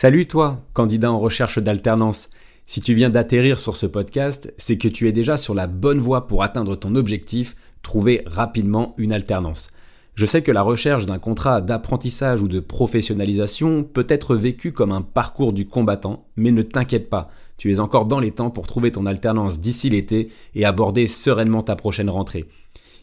Salut toi, candidat en recherche d'alternance. Si tu viens d'atterrir sur ce podcast, c'est que tu es déjà sur la bonne voie pour atteindre ton objectif, trouver rapidement une alternance. Je sais que la recherche d'un contrat d'apprentissage ou de professionnalisation peut être vécue comme un parcours du combattant, mais ne t'inquiète pas, tu es encore dans les temps pour trouver ton alternance d'ici l'été et aborder sereinement ta prochaine rentrée.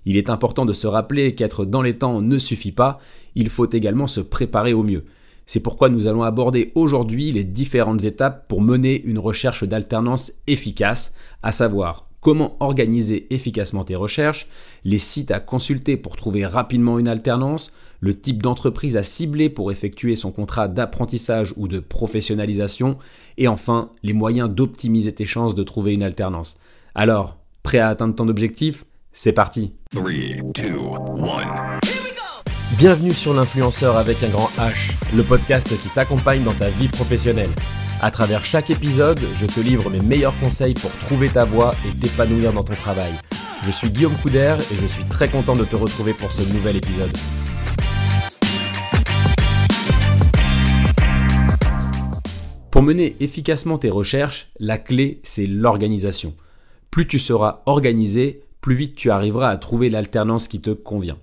Il est important de se rappeler qu'être dans les temps ne suffit pas, il faut également se préparer au mieux. C'est pourquoi nous allons aborder aujourd'hui les différentes étapes pour mener une recherche d'alternance efficace, à savoir comment organiser efficacement tes recherches, les sites à consulter pour trouver rapidement une alternance, le type d'entreprise à cibler pour effectuer son contrat d'apprentissage ou de professionnalisation, et enfin les moyens d'optimiser tes chances de trouver une alternance. Alors, prêt à atteindre ton objectif? C'est parti 3, 2, 1. Bienvenue sur l'influenceur avec un grand H, le podcast qui t'accompagne dans ta vie professionnelle. À travers chaque épisode, je te livre mes meilleurs conseils pour trouver ta voie et t'épanouir dans ton travail. Je suis Guillaume Couder et je suis très content de te retrouver pour ce nouvel épisode. Pour mener efficacement tes recherches, la clé, c'est l'organisation. Plus tu seras organisé, plus vite tu arriveras à trouver l'alternance qui te convient.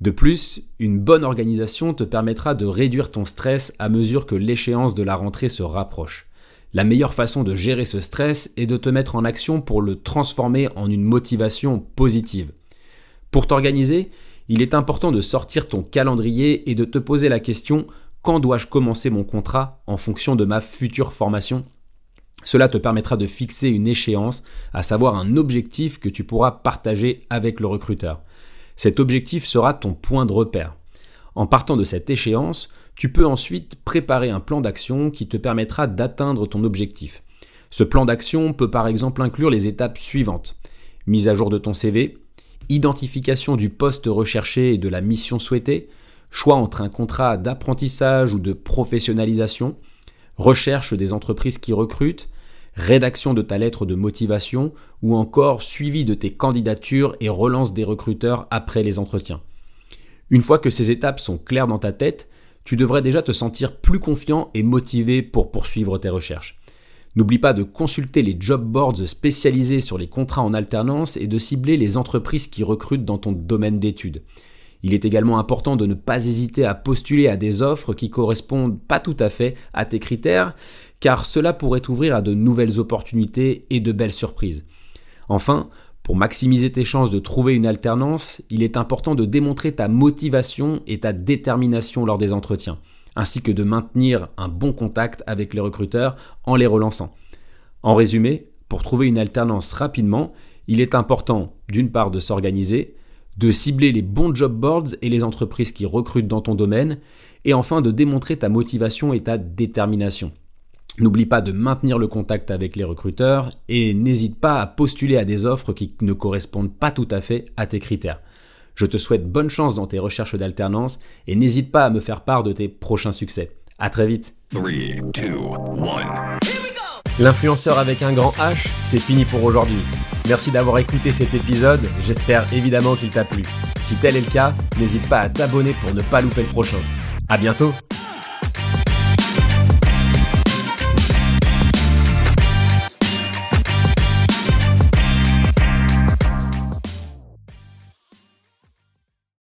De plus, une bonne organisation te permettra de réduire ton stress à mesure que l'échéance de la rentrée se rapproche. La meilleure façon de gérer ce stress est de te mettre en action pour le transformer en une motivation positive. Pour t'organiser, il est important de sortir ton calendrier et de te poser la question quand dois-je commencer mon contrat en fonction de ma future formation? Cela te permettra de fixer une échéance, à savoir un objectif que tu pourras partager avec le recruteur. Cet objectif sera ton point de repère. En partant de cette échéance, tu peux ensuite préparer un plan d'action qui te permettra d'atteindre ton objectif. Ce plan d'action peut par exemple inclure les étapes suivantes. Mise à jour de ton CV, identification du poste recherché et de la mission souhaitée, choix entre un contrat d'apprentissage ou de professionnalisation, recherche des entreprises qui recrutent, rédaction de ta lettre de motivation ou encore suivi de tes candidatures et relance des recruteurs après les entretiens. Une fois que ces étapes sont claires dans ta tête, tu devrais déjà te sentir plus confiant et motivé pour poursuivre tes recherches. N'oublie pas de consulter les job boards spécialisés sur les contrats en alternance et de cibler les entreprises qui recrutent dans ton domaine d'études. Il est également important de ne pas hésiter à postuler à des offres qui correspondent pas tout à fait à tes critères car cela pourrait t'ouvrir à de nouvelles opportunités et de belles surprises. Enfin, pour maximiser tes chances de trouver une alternance, il est important de démontrer ta motivation et ta détermination lors des entretiens, ainsi que de maintenir un bon contact avec les recruteurs en les relançant. En résumé, pour trouver une alternance rapidement, il est important d'une part de s'organiser, de cibler les bons job boards et les entreprises qui recrutent dans ton domaine, et enfin de démontrer ta motivation et ta détermination. N'oublie pas de maintenir le contact avec les recruteurs et n'hésite pas à postuler à des offres qui ne correspondent pas tout à fait à tes critères. Je te souhaite bonne chance dans tes recherches d'alternance et n'hésite pas à me faire part de tes prochains succès. À très vite. L'influenceur avec un grand H, c'est fini pour aujourd'hui. Merci d'avoir écouté cet épisode, j'espère évidemment qu'il t'a plu. Si tel est le cas, n'hésite pas à t'abonner pour ne pas louper le prochain. À bientôt